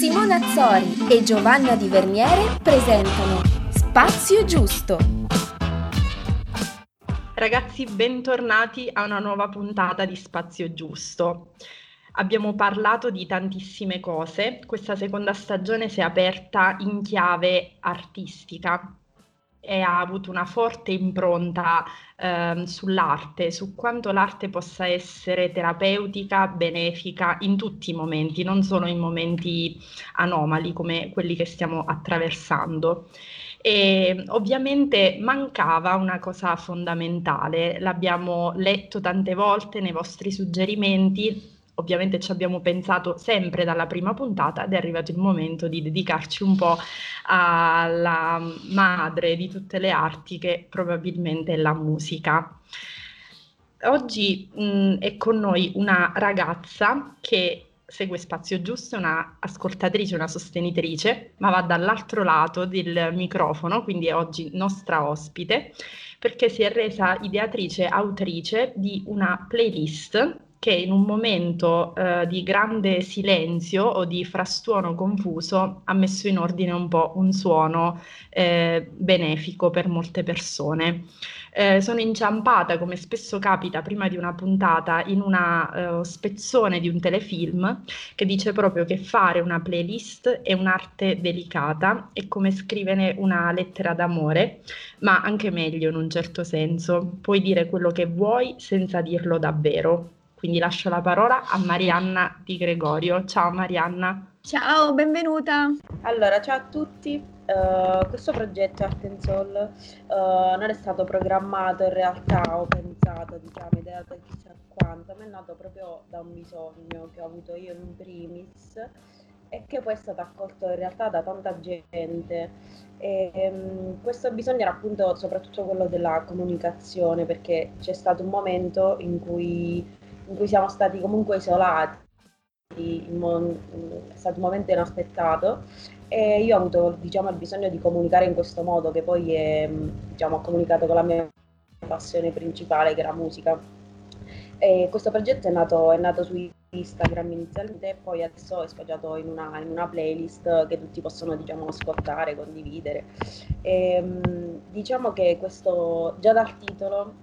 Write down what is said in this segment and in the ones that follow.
Simona Azzori e Giovanna Di Verniere presentano Spazio Giusto. Ragazzi, bentornati a una nuova puntata di Spazio Giusto. Abbiamo parlato di tantissime cose, questa seconda stagione si è aperta in chiave artistica e ha avuto una forte impronta eh, sull'arte, su quanto l'arte possa essere terapeutica, benefica in tutti i momenti, non solo in momenti anomali come quelli che stiamo attraversando. E ovviamente mancava una cosa fondamentale, l'abbiamo letto tante volte nei vostri suggerimenti, ovviamente ci abbiamo pensato sempre dalla prima puntata ed è arrivato il momento di dedicarci un po' alla madre di tutte le arti che probabilmente è la musica. Oggi mh, è con noi una ragazza che segue Spazio Giusto, è una ascoltatrice, una sostenitrice, ma va dall'altro lato del microfono, quindi è oggi nostra ospite, perché si è resa ideatrice, autrice di una playlist che in un momento eh, di grande silenzio o di frastuono confuso ha messo in ordine un po' un suono eh, benefico per molte persone. Eh, sono inciampata, come spesso capita prima di una puntata, in una uh, spezzone di un telefilm che dice proprio che fare una playlist è un'arte delicata, è come scrivere una lettera d'amore, ma anche meglio in un certo senso. Puoi dire quello che vuoi senza dirlo davvero. Quindi lascio la parola a Marianna Di Gregorio. Ciao Marianna. Ciao, benvenuta. Allora, ciao a tutti. Uh, questo progetto Art and Soul uh, non è stato programmato in realtà o pensato, diciamo, ideato chissà quanto, ma è nato proprio da un bisogno che ho avuto io in primis e che poi è stato accolto in realtà da tanta gente. E, um, questo bisogno era appunto soprattutto quello della comunicazione, perché c'è stato un momento in cui in cui siamo stati comunque isolati, è stato un momento inaspettato e io ho avuto diciamo, il bisogno di comunicare in questo modo che poi è, diciamo, ho comunicato con la mia passione principale che è la musica. E questo progetto è nato, è nato su Instagram inizialmente e poi adesso è sfoggiato in una, in una playlist che tutti possono diciamo, ascoltare, condividere. E, diciamo che questo già dal titolo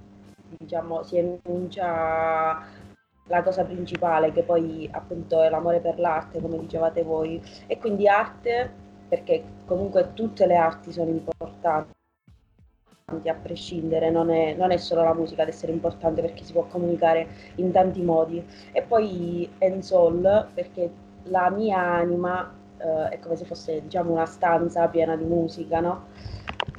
diciamo, si enuncia la cosa principale che poi appunto è l'amore per l'arte, come dicevate voi, e quindi arte perché comunque tutte le arti sono importanti a prescindere, non è, non è, solo la musica ad essere importante perché si può comunicare in tanti modi. E poi Ensol perché la mia anima eh, è come se fosse diciamo una stanza piena di musica, no?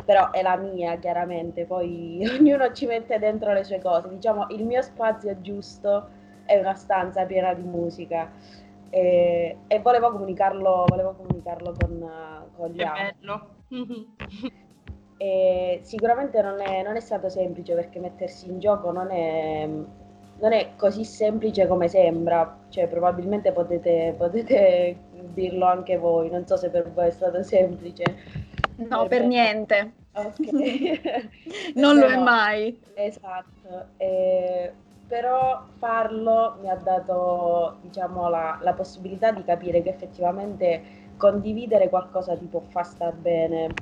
Però è la mia chiaramente, poi ognuno ci mette dentro le sue cose, diciamo il mio spazio è giusto è una stanza piena di musica e, e volevo comunicarlo, volevo comunicarlo con, con gli altri. bello. e sicuramente non è, non è, stato semplice perché mettersi in gioco non è, non è così semplice come sembra, cioè probabilmente potete, potete dirlo anche voi, non so se per voi è stato semplice. No, per, per niente. Okay. non Però, lo è mai. Esatto. E però farlo mi ha dato diciamo, la, la, possibilità di capire che effettivamente condividere qualcosa ti può far star bene.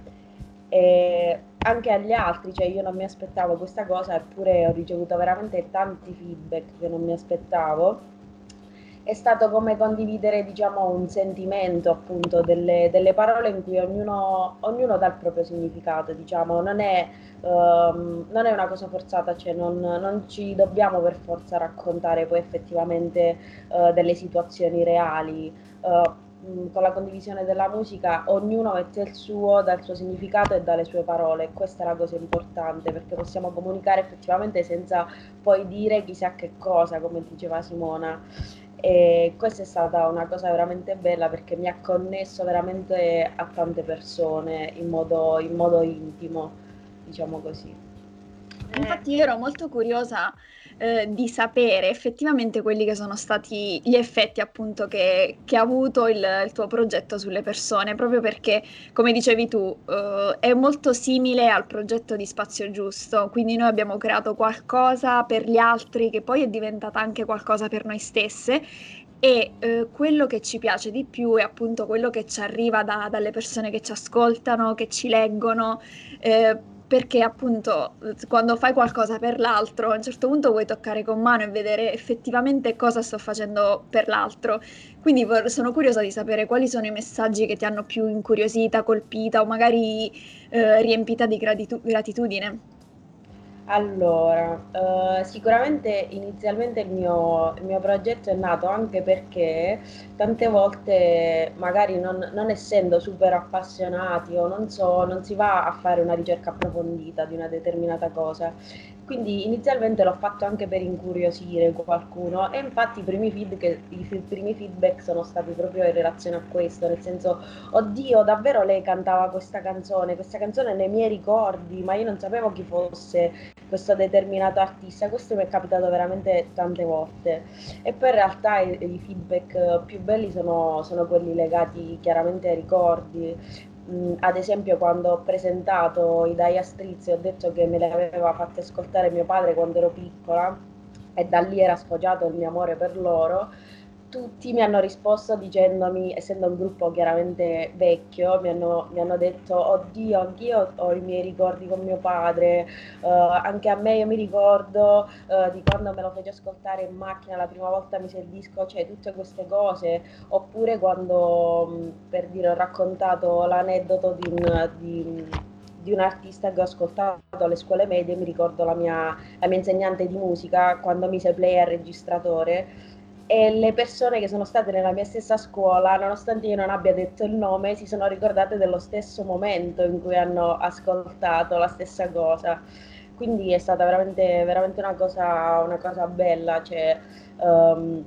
E anche agli altri, cioè io non mi aspettavo questa cosa eppure ho ricevuto veramente tanti feedback che non mi aspettavo è stato come condividere diciamo, un sentimento, appunto, delle, delle parole in cui ognuno, ognuno, dà il proprio significato, diciamo, non è, um, non è una cosa forzata, cioè non, non, ci dobbiamo per forza raccontare poi effettivamente uh, delle situazioni reali. Uh, con la condivisione della musica ognuno mette il suo, dà il suo significato e dà le sue parole. Questa è la cosa importante perché possiamo comunicare effettivamente senza poi dire chissà che cosa, come diceva Simona. E questa è stata una cosa veramente bella perché mi ha connesso veramente a tante persone in modo, in modo intimo, diciamo così. Infatti io ero molto curiosa eh, di sapere effettivamente quelli che sono stati gli effetti appunto che, che ha avuto il, il, tuo progetto sulle persone, proprio perché, come dicevi tu, eh, è molto simile al progetto di Spazio Giusto, quindi noi abbiamo creato qualcosa per gli altri che poi è diventata anche qualcosa per noi stesse e eh, quello che ci piace di più è appunto quello che ci arriva da, dalle persone che ci ascoltano, che ci leggono. Eh, perché appunto quando fai qualcosa per l'altro, a un certo punto vuoi toccare con mano e vedere effettivamente cosa sto facendo per l'altro. Quindi vor- sono curiosa di sapere quali sono i messaggi che ti hanno più incuriosita, colpita o magari eh, riempita di gratitu- gratitudine. Allora, eh, sicuramente inizialmente il mio, il mio progetto è nato anche perché tante volte, magari non, non essendo super appassionati o non so, non si va a fare una ricerca approfondita di una determinata cosa quindi inizialmente l'ho fatto anche per incuriosire qualcuno e infatti i primi, feed che, i primi feedback sono stati proprio in relazione a questo, nel senso, oddio, davvero lei cantava questa canzone, questa canzone nei miei ricordi, ma io non sapevo chi fosse questo determinato artista, questo mi è capitato veramente tante volte. E poi in realtà i, i feedback più belli sono, sono quelli legati chiaramente ai ricordi, Mm, ad esempio quando ho presentato i Dire Straits ho detto che me le aveva fatte ascoltare mio padre quando ero piccola e da lì era sfoggiato il mio amore per loro tutti mi hanno risposto dicendomi, essendo un gruppo chiaramente vecchio, mi hanno, mi hanno detto, oddio, anch'io ho i miei ricordi con mio padre, uh, anche a me io mi ricordo uh, di quando me lo fece ascoltare in macchina la prima volta mise il disco, cioè tutte queste cose, oppure quando, per dire, ho raccontato l'aneddoto di un... Di, di un artista che ho ascoltato alle scuole medie, mi ricordo la mia, la mia insegnante di musica quando mise play al registratore e le persone che sono state nella mia stessa scuola, nonostante io non abbia detto il nome, si sono ricordate dello stesso momento in cui hanno ascoltato la stessa cosa. Quindi è stata veramente, veramente una, cosa, una cosa bella, cioè, um,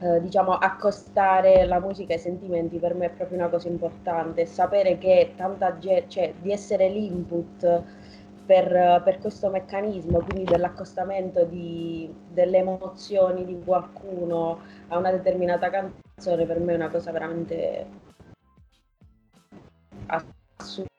eh, diciamo, accostare la musica ai sentimenti per me è proprio una cosa importante, sapere che tanta gente, cioè di essere l'input per, per, questo meccanismo, quindi dell'accostamento di, delle emozioni di qualcuno a una determinata canzone, per me è una cosa veramente assurda.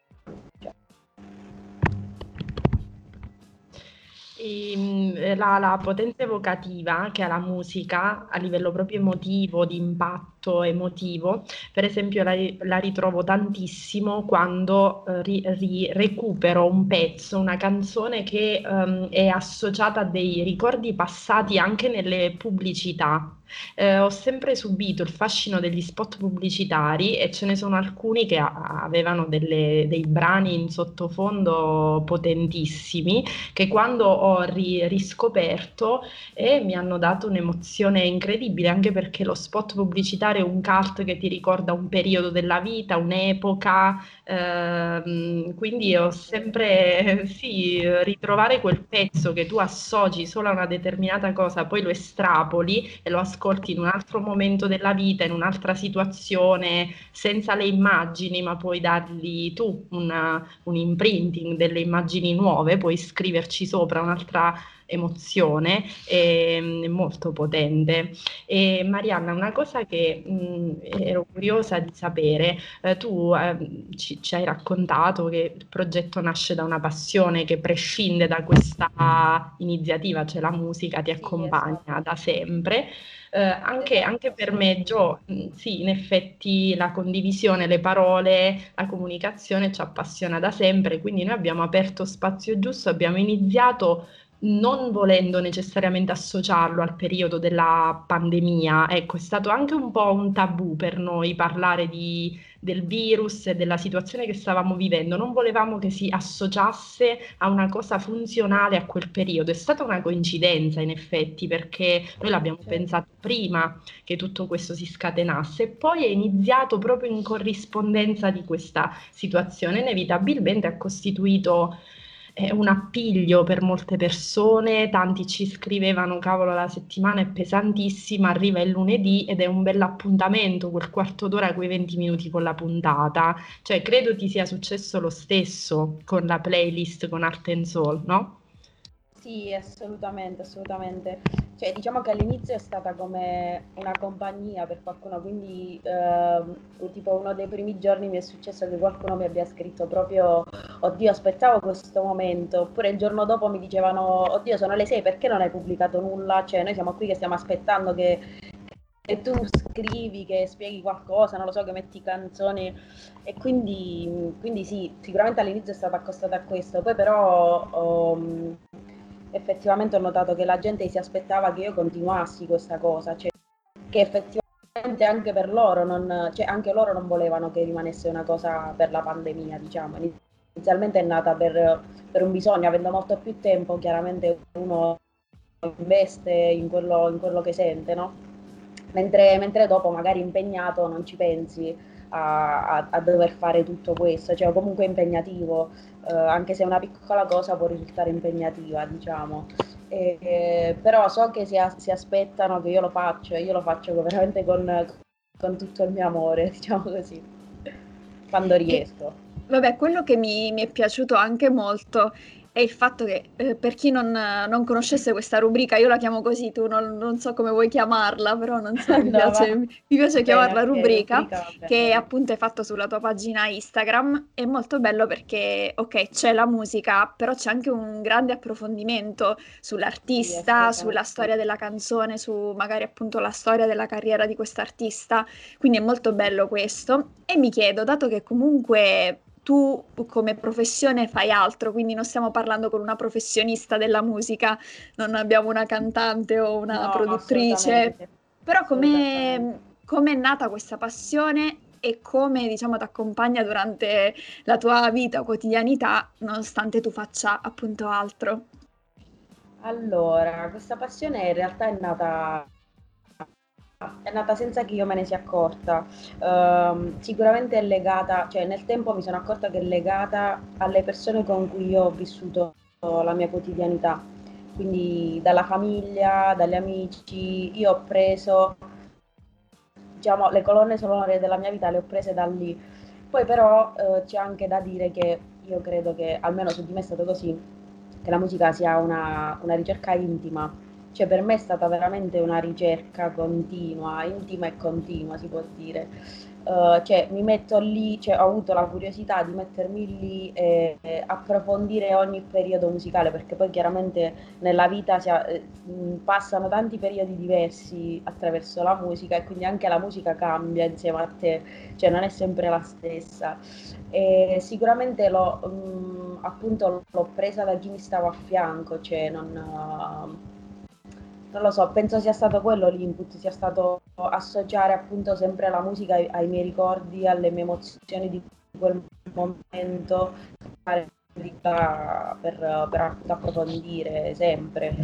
E, la, la potenza evocativa che ha la musica a livello proprio emotivo, di impatto, aspetto emotivo, per esempio la, la ritrovo tantissimo quando eh, ri, ri, recupero un pezzo, una canzone che um, è associata a dei ricordi passati anche nelle pubblicità. Eh, ho sempre subito il fascino degli spot pubblicitari e ce ne sono alcuni che avevano delle, dei brani in sottofondo potentissimi che quando ho ri- riscoperto eh, mi hanno dato un'emozione incredibile anche perché lo spot pubblicitario fare un cult che ti ricorda un periodo della vita, un'epoca, ehm, quindi ho sempre, sì, ritrovare quel pezzo che tu associ solo a una determinata cosa, poi lo estrapoli e lo ascolti in un altro momento della vita, in un'altra situazione, senza le immagini, ma puoi dargli tu una, un imprinting delle immagini nuove, puoi scriverci sopra un'altra emozione e, ehm, molto potente. E Marianna, una cosa che mh, ero curiosa di sapere, eh, tu eh, ci, ci, hai raccontato che il progetto nasce da una passione che prescinde da questa iniziativa, cioè la musica ti accompagna sì, esatto. da sempre. Eh, anche, anche, per me, Gio, sì, in effetti la condivisione, le parole, la comunicazione ci appassiona da sempre, quindi noi abbiamo aperto Spazio Giusto, abbiamo iniziato non volendo necessariamente associarlo al periodo della pandemia, ecco, è stato anche un po' un tabù per noi parlare di, del virus e della situazione che stavamo vivendo, non volevamo che si associasse a una cosa funzionale a quel periodo. È stata una coincidenza in effetti perché noi l'abbiamo certo. pensato prima che tutto questo si scatenasse e poi è iniziato proprio in corrispondenza di questa situazione, inevitabilmente ha costituito è un appiglio per molte persone, tanti ci scrivevano cavolo la settimana è pesantissima, arriva il lunedì ed è un bell'appuntamento, quel quarto d'ora, quei 20 minuti con la puntata, cioè credo ti sia successo lo stesso con la playlist con Art and Soul, no? Sì, assolutamente, assolutamente. Cioè, diciamo che all'inizio è stata come una compagnia per qualcuno, quindi eh, tipo uno dei primi giorni mi è successo che qualcuno mi abbia scritto proprio oddio aspettavo questo momento, oppure il giorno dopo mi dicevano oddio sono le sei perché non hai pubblicato nulla, cioè noi siamo qui che stiamo aspettando che, tu scrivi, che spieghi qualcosa, non lo so, che metti canzoni. E quindi, quindi sì, sicuramente all'inizio è stata accostata a questo, poi però um, effettivamente ho notato che la gente si aspettava che io continuassi questa cosa, cioè che effettivamente anche per loro non, cioè anche loro non volevano che rimanesse una cosa per la pandemia, diciamo. Inizialmente è nata per, per un bisogno, avendo molto più tempo, chiaramente uno investe in quello, in quello che sente, no? Mentre, mentre, dopo magari impegnato non ci pensi a, a, a dover fare tutto questo, cioè comunque impegnativo, eh, anche se una piccola cosa può risultare impegnativa, diciamo. E, eh, però so che si, si, aspettano che io lo faccia, io lo faccio veramente con, con tutto il mio amore, diciamo così, quando riesco. Vabbè, quello che mi, mi è piaciuto anche molto è il fatto che eh, per chi non, non, conoscesse questa rubrica, io la chiamo così, tu non, non so come vuoi chiamarla, però non so, mi, no, piace, mi piace chiamarla bene, rubrica, rubrica che appunto è fatto sulla tua pagina Instagram. È molto bello perché, ok, c'è la musica, però c'è anche un grande approfondimento sull'artista, sì, sulla storia della canzone, su magari appunto la storia della carriera di quest'artista. Quindi è molto bello questo. E mi chiedo, dato che comunque tu come professione fai altro, quindi non stiamo parlando con una professionista della musica, non abbiamo una cantante o una no, produttrice, però come è nata questa passione e come diciamo ti accompagna durante la tua vita quotidianità nonostante tu faccia appunto altro? Allora, questa passione in realtà è nata è nata senza che io me ne sia accorta. Uh, sicuramente è legata, cioè nel tempo mi sono accorta che è legata alle persone con cui io ho vissuto la mia quotidianità. Quindi dalla famiglia, dagli amici, io ho preso, diciamo, le colonne sonore della mia vita le ho prese da lì. Poi però uh, c'è anche da dire che io credo che, almeno su di me è stato così, che la musica sia una, una ricerca intima cioè per me è stata veramente una ricerca continua, intima e continua si può dire. Uh, cioè mi metto lì, cioè, ho avuto la curiosità di mettermi lì e, e approfondire ogni periodo musicale perché poi chiaramente nella vita si, eh, passano tanti periodi diversi attraverso la musica e quindi anche la musica cambia insieme a te, cioè non è sempre la stessa. E sicuramente l'ho, mh, appunto, l'ho presa da chi mi stava a fianco, cioè non... Uh, non lo so, penso sia stato quello l'input, sia stato associare appunto sempre la musica ai, ai miei ricordi, alle mie emozioni di quel momento per, per, per approfondire sempre.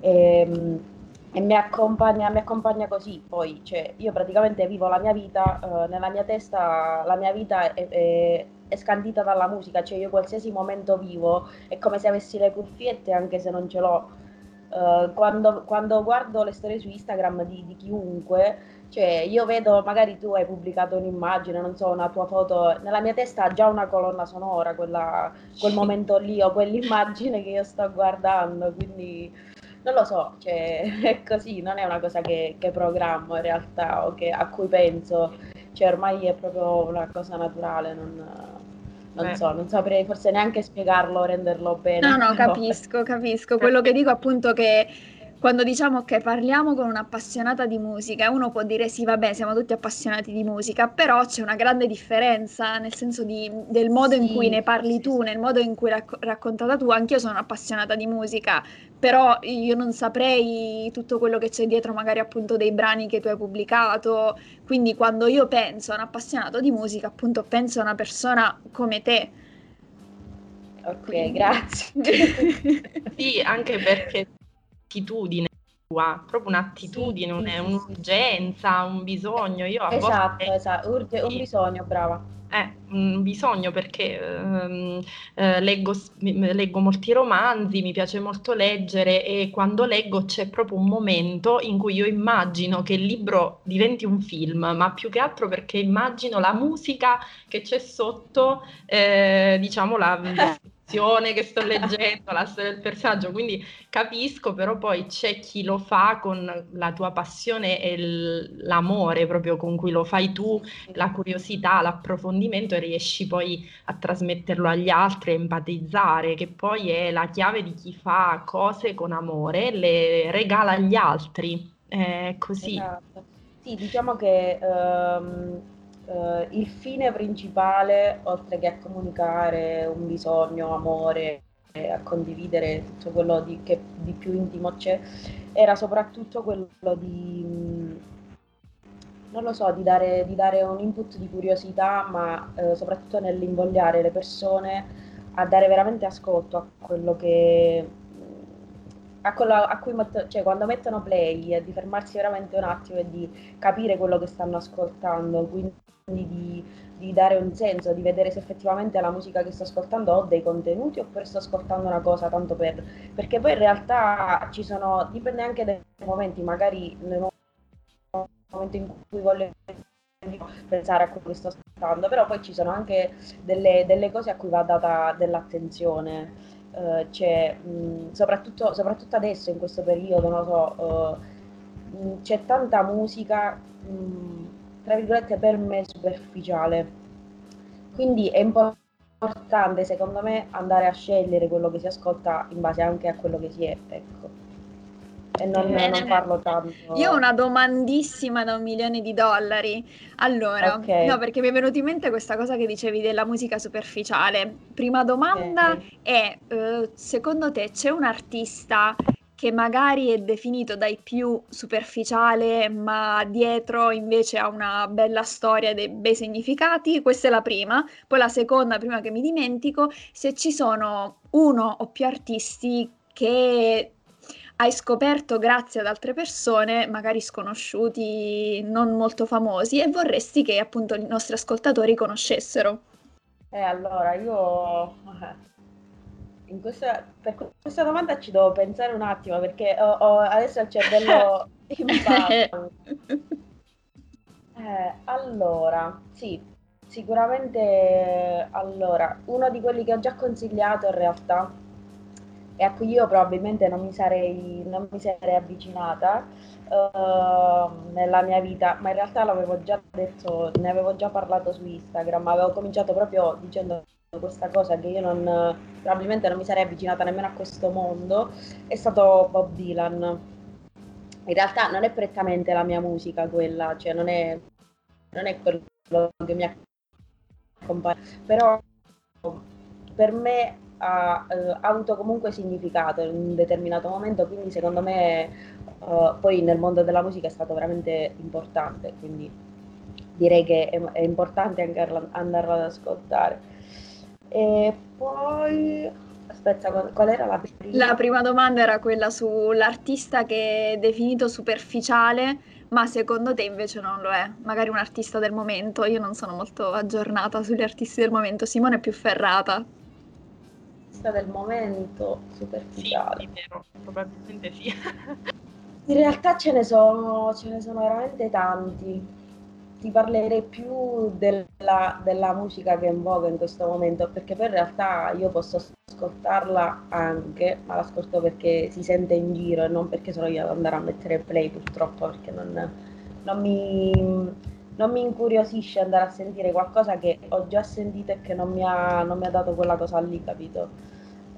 E, ehm, e mi accompagna, mi accompagna così poi, cioè io praticamente vivo la mia vita, eh, nella mia testa la mia vita è, è, è, scandita dalla musica, cioè io qualsiasi momento vivo è come se avessi le cuffiette anche se non ce l'ho Uh, quando, quando, guardo le storie su Instagram di, di, chiunque, cioè io vedo, magari tu hai pubblicato un'immagine, non so, una tua foto, nella mia testa ha già una colonna sonora, quella, quel momento lì o quell'immagine che io sto guardando, quindi non lo so, cioè, è così, non è una cosa che, che programmo in realtà o che, a cui penso, cioè ormai è proprio una cosa naturale, non non eh. so, non saprei forse neanche spiegarlo, renderlo bene. No, no, capisco, capisco. Quello che dico appunto che quando diciamo che parliamo con un'appassionata di musica, uno può dire sì, vabbè, siamo tutti appassionati di musica, però c'è una grande differenza nel senso di, del modo sì, in cui ne parli tu, nel modo in cui l'hai raccontata tu. Anch'io sono appassionata di musica, però io non saprei tutto quello che c'è dietro, magari appunto dei brani che tu hai pubblicato. Quindi quando io penso a un appassionato di musica, appunto penso a una persona come te. Ok, Quindi... grazie. sì, anche perché attitudine tua, proprio un'attitudine, sì, sì, un'urgenza, un bisogno. Io a esatto, volte... esatto, Urge, un bisogno, brava. Eh, un bisogno perché ehm, eh, leggo, leggo, molti romanzi, mi piace molto leggere e quando leggo c'è proprio un momento in cui io immagino che il libro diventi un film, ma più che altro perché immagino la musica che c'è sotto, eh, diciamo, la, descrizione che sto leggendo, la storia del personaggio, quindi capisco, però poi c'è chi lo fa con la tua passione e l'amore proprio con cui lo fai tu, la curiosità, l'approfondimento e riesci poi a trasmetterlo agli altri, a empatizzare, che poi è la chiave di chi fa cose con amore, le regala agli altri. È così. Esatto. Sì, diciamo che um, uh, il fine principale, oltre che a comunicare un bisogno, amore, a condividere tutto quello di, che di più intimo c'è, era soprattutto quello di, non lo so, di dare, di dare un input di curiosità, ma eh, soprattutto nell'invogliare le persone a dare veramente ascolto a quello che a, quello, a cui cioè, quando mettono play di fermarsi veramente un attimo e di capire quello che stanno ascoltando, quindi di, di, dare un senso, di vedere se effettivamente la musica che sto ascoltando ho dei contenuti oppure sto ascoltando una cosa tanto per... perché poi in realtà ci sono, dipende anche dai momenti, magari nel momento in cui voglio pensare a quello che sto ascoltando, però poi ci sono anche delle, delle cose a cui va data dell'attenzione. Uh, c'è, mh, soprattutto, soprattutto, adesso in questo periodo, non lo so, uh, mh, c'è tanta musica mh, tra virgolette, per me superficiale. Quindi è importante, secondo me, andare a scegliere quello che si ascolta in base anche a quello che si è, ecco. E non, non farlo tanto. Io ho una domandissima da un milione di dollari. Allora, okay. no, perché mi è venuta in mente questa cosa che dicevi della musica superficiale. Prima domanda okay. è, uh, secondo te c'è un artista che magari è definito dai più superficiale, ma dietro invece ha una bella storia e dei bei significati. Questa è la prima. Poi la seconda, prima che mi dimentico, se ci sono uno o più artisti che hai scoperto grazie ad altre persone, magari sconosciuti, non molto famosi, e vorresti che appunto i nostri ascoltatori conoscessero. Eh, allora, io questa, per questa domanda ci devo pensare un attimo perché ho, ho adesso il cervello in ballo. Eh, allora, sì, sicuramente allora, uno di quelli che ho già consigliato in realtà e a cui io probabilmente non mi sarei, non mi sarei avvicinata uh, nella mia vita, ma in realtà l'avevo già detto, ne avevo già parlato su Instagram, avevo cominciato proprio dicendo questa cosa che io non, probabilmente non mi sarei avvicinata nemmeno a questo mondo è stato Bob Dylan. In realtà non è prettamente la mia musica quella, cioè non è, non è quello che mi accompagna, però per me ha, eh, ha, avuto comunque significato in un determinato momento, quindi secondo me eh, poi nel mondo della musica è stato veramente importante, quindi direi che è, è importante anche andarlo ad ascoltare. E poi, aspetta, qual era la prima? La prima domanda era quella sull'artista che è definito superficiale, ma secondo te invece non lo è. Magari un artista del momento. Io non sono molto aggiornata sugli artisti del momento. Simone è più ferrata. Artista del momento superficiale. Sì, vero, probabilmente sì. In realtà ce ne sono, ce ne sono veramente tanti ti parlerei più della, della, musica che è in voga in questo momento, perché poi in realtà io posso ascoltarla anche, ma l'ascolto perché si sente in giro e non perché sono io ad andare a mettere play purtroppo, perché non, non, mi, non mi, incuriosisce andare a sentire qualcosa che ho già sentito e che non mi ha, non mi ha dato quella cosa lì, capito?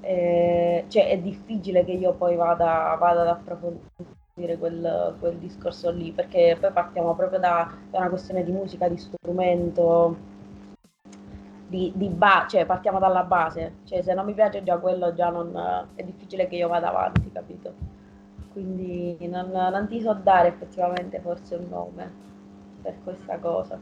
Eh, cioè è difficile che io poi vada, vada ad approfondire dire quel, quel, discorso lì, perché poi partiamo proprio da, da una questione di musica, di strumento, di, di ba- cioè partiamo dalla base, cioè se non mi piace già quello già non, è difficile che io vada avanti, capito? Quindi non, non ti so dare effettivamente forse un nome per questa cosa.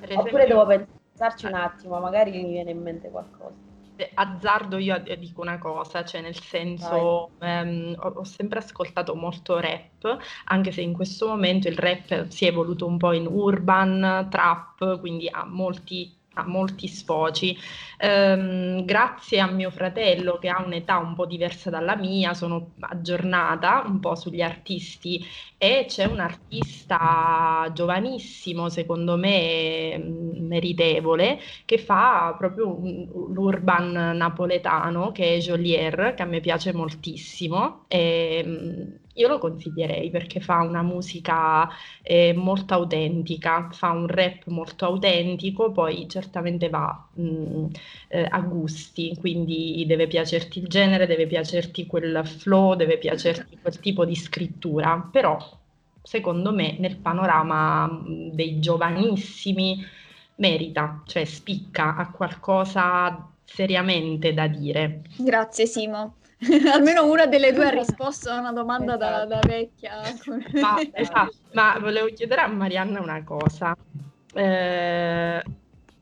Per Oppure devo pensarci un attimo, magari mi viene in mente qualcosa azzardo io dico una cosa, cioè nel senso ehm, ho, ho, sempre ascoltato molto rap, anche se in questo momento il rap si è evoluto un po' in urban, trap, quindi ha molti molti sfoci. Ehm, grazie a mio fratello che ha un'età un po' diversa dalla mia, sono aggiornata un po' sugli artisti e c'è un artista giovanissimo, secondo me mm, meritevole, che fa proprio l'urban napoletano, che è Jolier, che a me piace moltissimo. E, mm, io lo consiglierei perché fa una musica eh, molto autentica, fa un rap molto autentico, poi certamente va mh, mm, eh, a gusti, quindi deve piacerti il genere, deve piacerti quel flow, deve piacerti quel tipo di scrittura, però secondo me nel panorama dei giovanissimi merita, cioè spicca, ha qualcosa seriamente da dire. Grazie Simo. Almeno una delle due ha risposto a una domanda esatto. da, da, vecchia. Ma, esatto. Ma volevo chiedere a Marianna una cosa. Eh,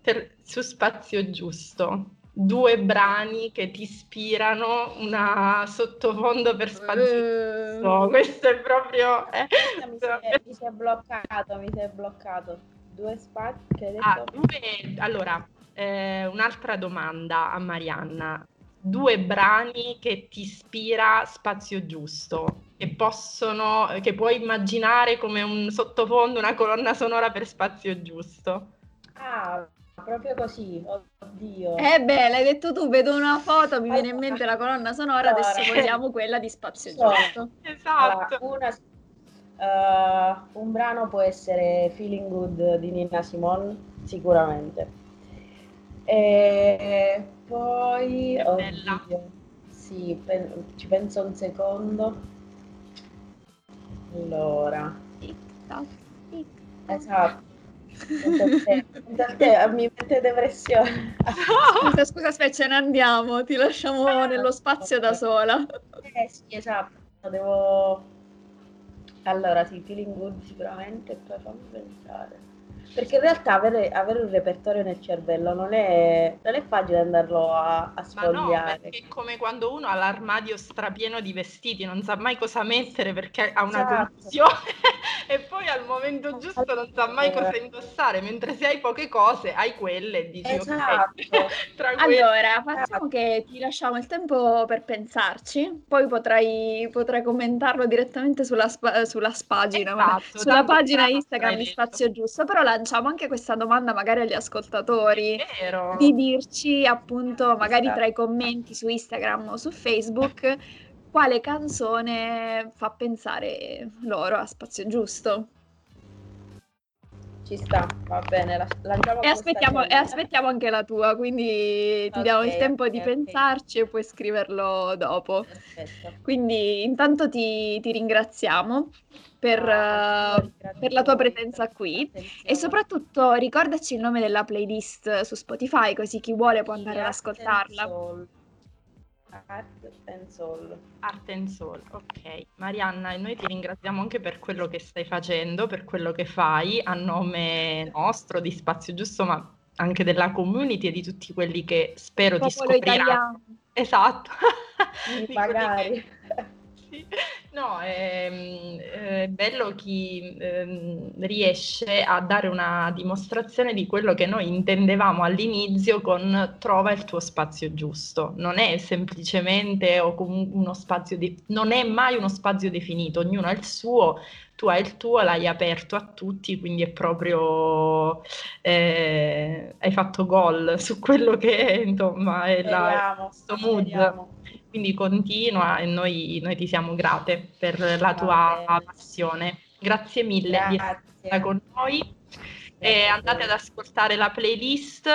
per, su Spazio Giusto, due brani che ti ispirano, una sottofondo per Spazio Giusto. Questo è proprio... Eh. Mi, si è, mi si è bloccato, mi si è bloccato. Due spazi che hai detto? Ah, due, allora, eh, un'altra domanda a Marianna due brani che ti ispira Spazio Giusto, che possono, che puoi immaginare come un sottofondo, una colonna sonora per Spazio Giusto. Ah, proprio così, oddio. Eh beh, l'hai detto tu, vedo una foto, mi viene in mente la colonna sonora, adesso vogliamo quella di Spazio Giusto. Esatto. Allora, una, uh, un brano può essere Feeling Good di Nina Simone, sicuramente. E poi... È bella. sì, pen- ci penso un secondo. Allora. Tic-tac, Esatto. Te, mi mette depressione. Scusa, scusa, aspetta, ce ne andiamo, ti lasciamo ah, nello spazio da sola. Eh sì, esatto, devo... Allora, sì, feeling good sicuramente, poi fammi pensare. Perché in realtà avere, avere, un repertorio nel cervello non è, non è facile andarlo a, a sfogliare. Ma no, è come quando uno ha l'armadio strapieno di vestiti, non sa mai cosa mettere perché ha una esatto. confusione e poi al momento giusto non sa mai cosa indossare, mentre se hai poche cose hai quelle e dici esatto. ok. allora, facciamo che ti lasciamo il tempo per pensarci, poi potrai, potrai commentarlo direttamente sulla, sulla pagina, esatto, sulla pagina Instagram di Spazio Giusto, però la lanciamo anche questa domanda magari agli ascoltatori di dirci appunto magari tra i commenti su Instagram o su Facebook quale canzone fa pensare loro a Spazio Giusto. Ci sta, va bene, la, e aspettiamo, e aspettiamo anche la tua, quindi ti okay, diamo il tempo okay, di okay. pensarci e puoi scriverlo dopo. Perfetto. Quindi intanto ti, ti ringraziamo per, uh, per, la tua presenza qui e soprattutto ricordaci il nome della playlist su Spotify così chi vuole può andare ad ascoltarla. Art and Soul. Art and Soul, ok. Marianna, e noi ti ringraziamo anche per quello che stai facendo, per quello che fai a nome nostro di Spazio Giusto, ma anche della community e di tutti quelli che spero ti scopriranno. Esatto. Magari. sì. No, è, è bello chi eh, riesce a dare una dimostrazione di quello che noi intendevamo all'inizio con trova il tuo spazio giusto. Non è semplicemente uno spazio di, non è mai uno spazio definito, ognuno ha il suo, tu hai il tuo, l'hai aperto a tutti, quindi è proprio eh, hai fatto gol su quello che insomma è la, questo mood. Speriamo. Quindi continua e noi, noi ti siamo grate per la tua passione. Grazie mille Grazie. di essere stata con noi. E andate ad ascoltare la playlist,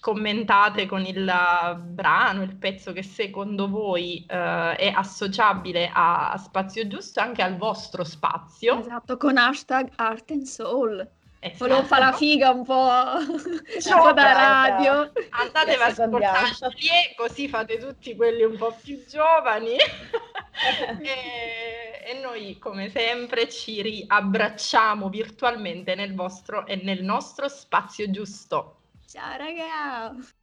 commentate con il brano, il pezzo che secondo voi eh, è associabile a, Spazio Giusto anche al vostro spazio. Esatto, con hashtag Art and Soul. Volevo fare la figa un po', un po da radio. Andate a ascoltarci così fate tutti quelli un po' più giovani. e, e, noi, come sempre, ci riabbracciamo virtualmente nel vostro e nel nostro spazio giusto. Ciao ragazzi!